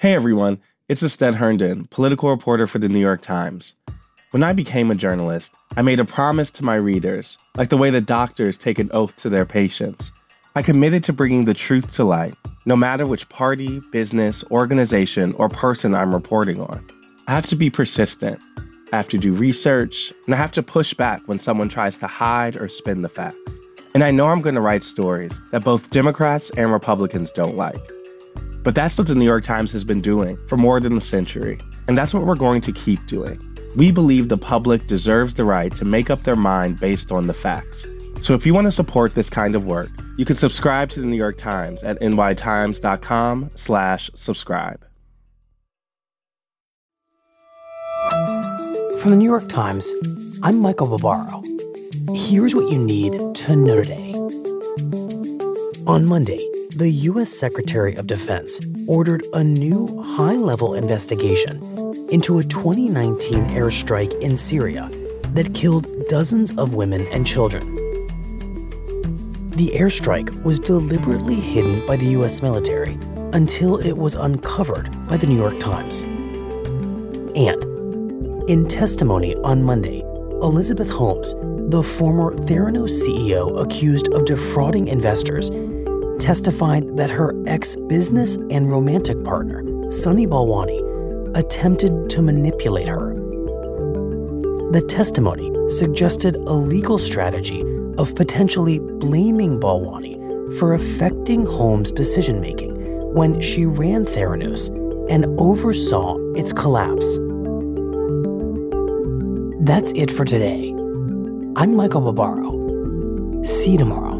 Hey everyone, it's Astead Herndon, political reporter for the New York Times. When I became a journalist, I made a promise to my readers, like the way that doctors take an oath to their patients. I committed to bringing the truth to light, no matter which party, business, organization, or person I'm reporting on. I have to be persistent. I have to do research, and I have to push back when someone tries to hide or spin the facts. And I know I'm going to write stories that both Democrats and Republicans don't like. But that's what the New York Times has been doing for more than a century, and that's what we're going to keep doing. We believe the public deserves the right to make up their mind based on the facts. So if you want to support this kind of work, you can subscribe to the New York Times at nytimes.com slash subscribe. From the New York Times, I'm Michael Barbaro. Here's what you need to know today. On Monday, the U.S. Secretary of Defense ordered a new high level investigation into a 2019 airstrike in Syria that killed dozens of women and children. The airstrike was deliberately hidden by the U.S. military until it was uncovered by the New York Times. And in testimony on Monday, Elizabeth Holmes, the former Theranos CEO accused of defrauding investors, testified that her ex business and romantic partner, Sunny Balwani, attempted to manipulate her. The testimony suggested a legal strategy of potentially blaming Balwani for affecting Holmes' decision making when she ran Theranos and oversaw its collapse. That's it for today. I'm Michael Barbaro. See you tomorrow.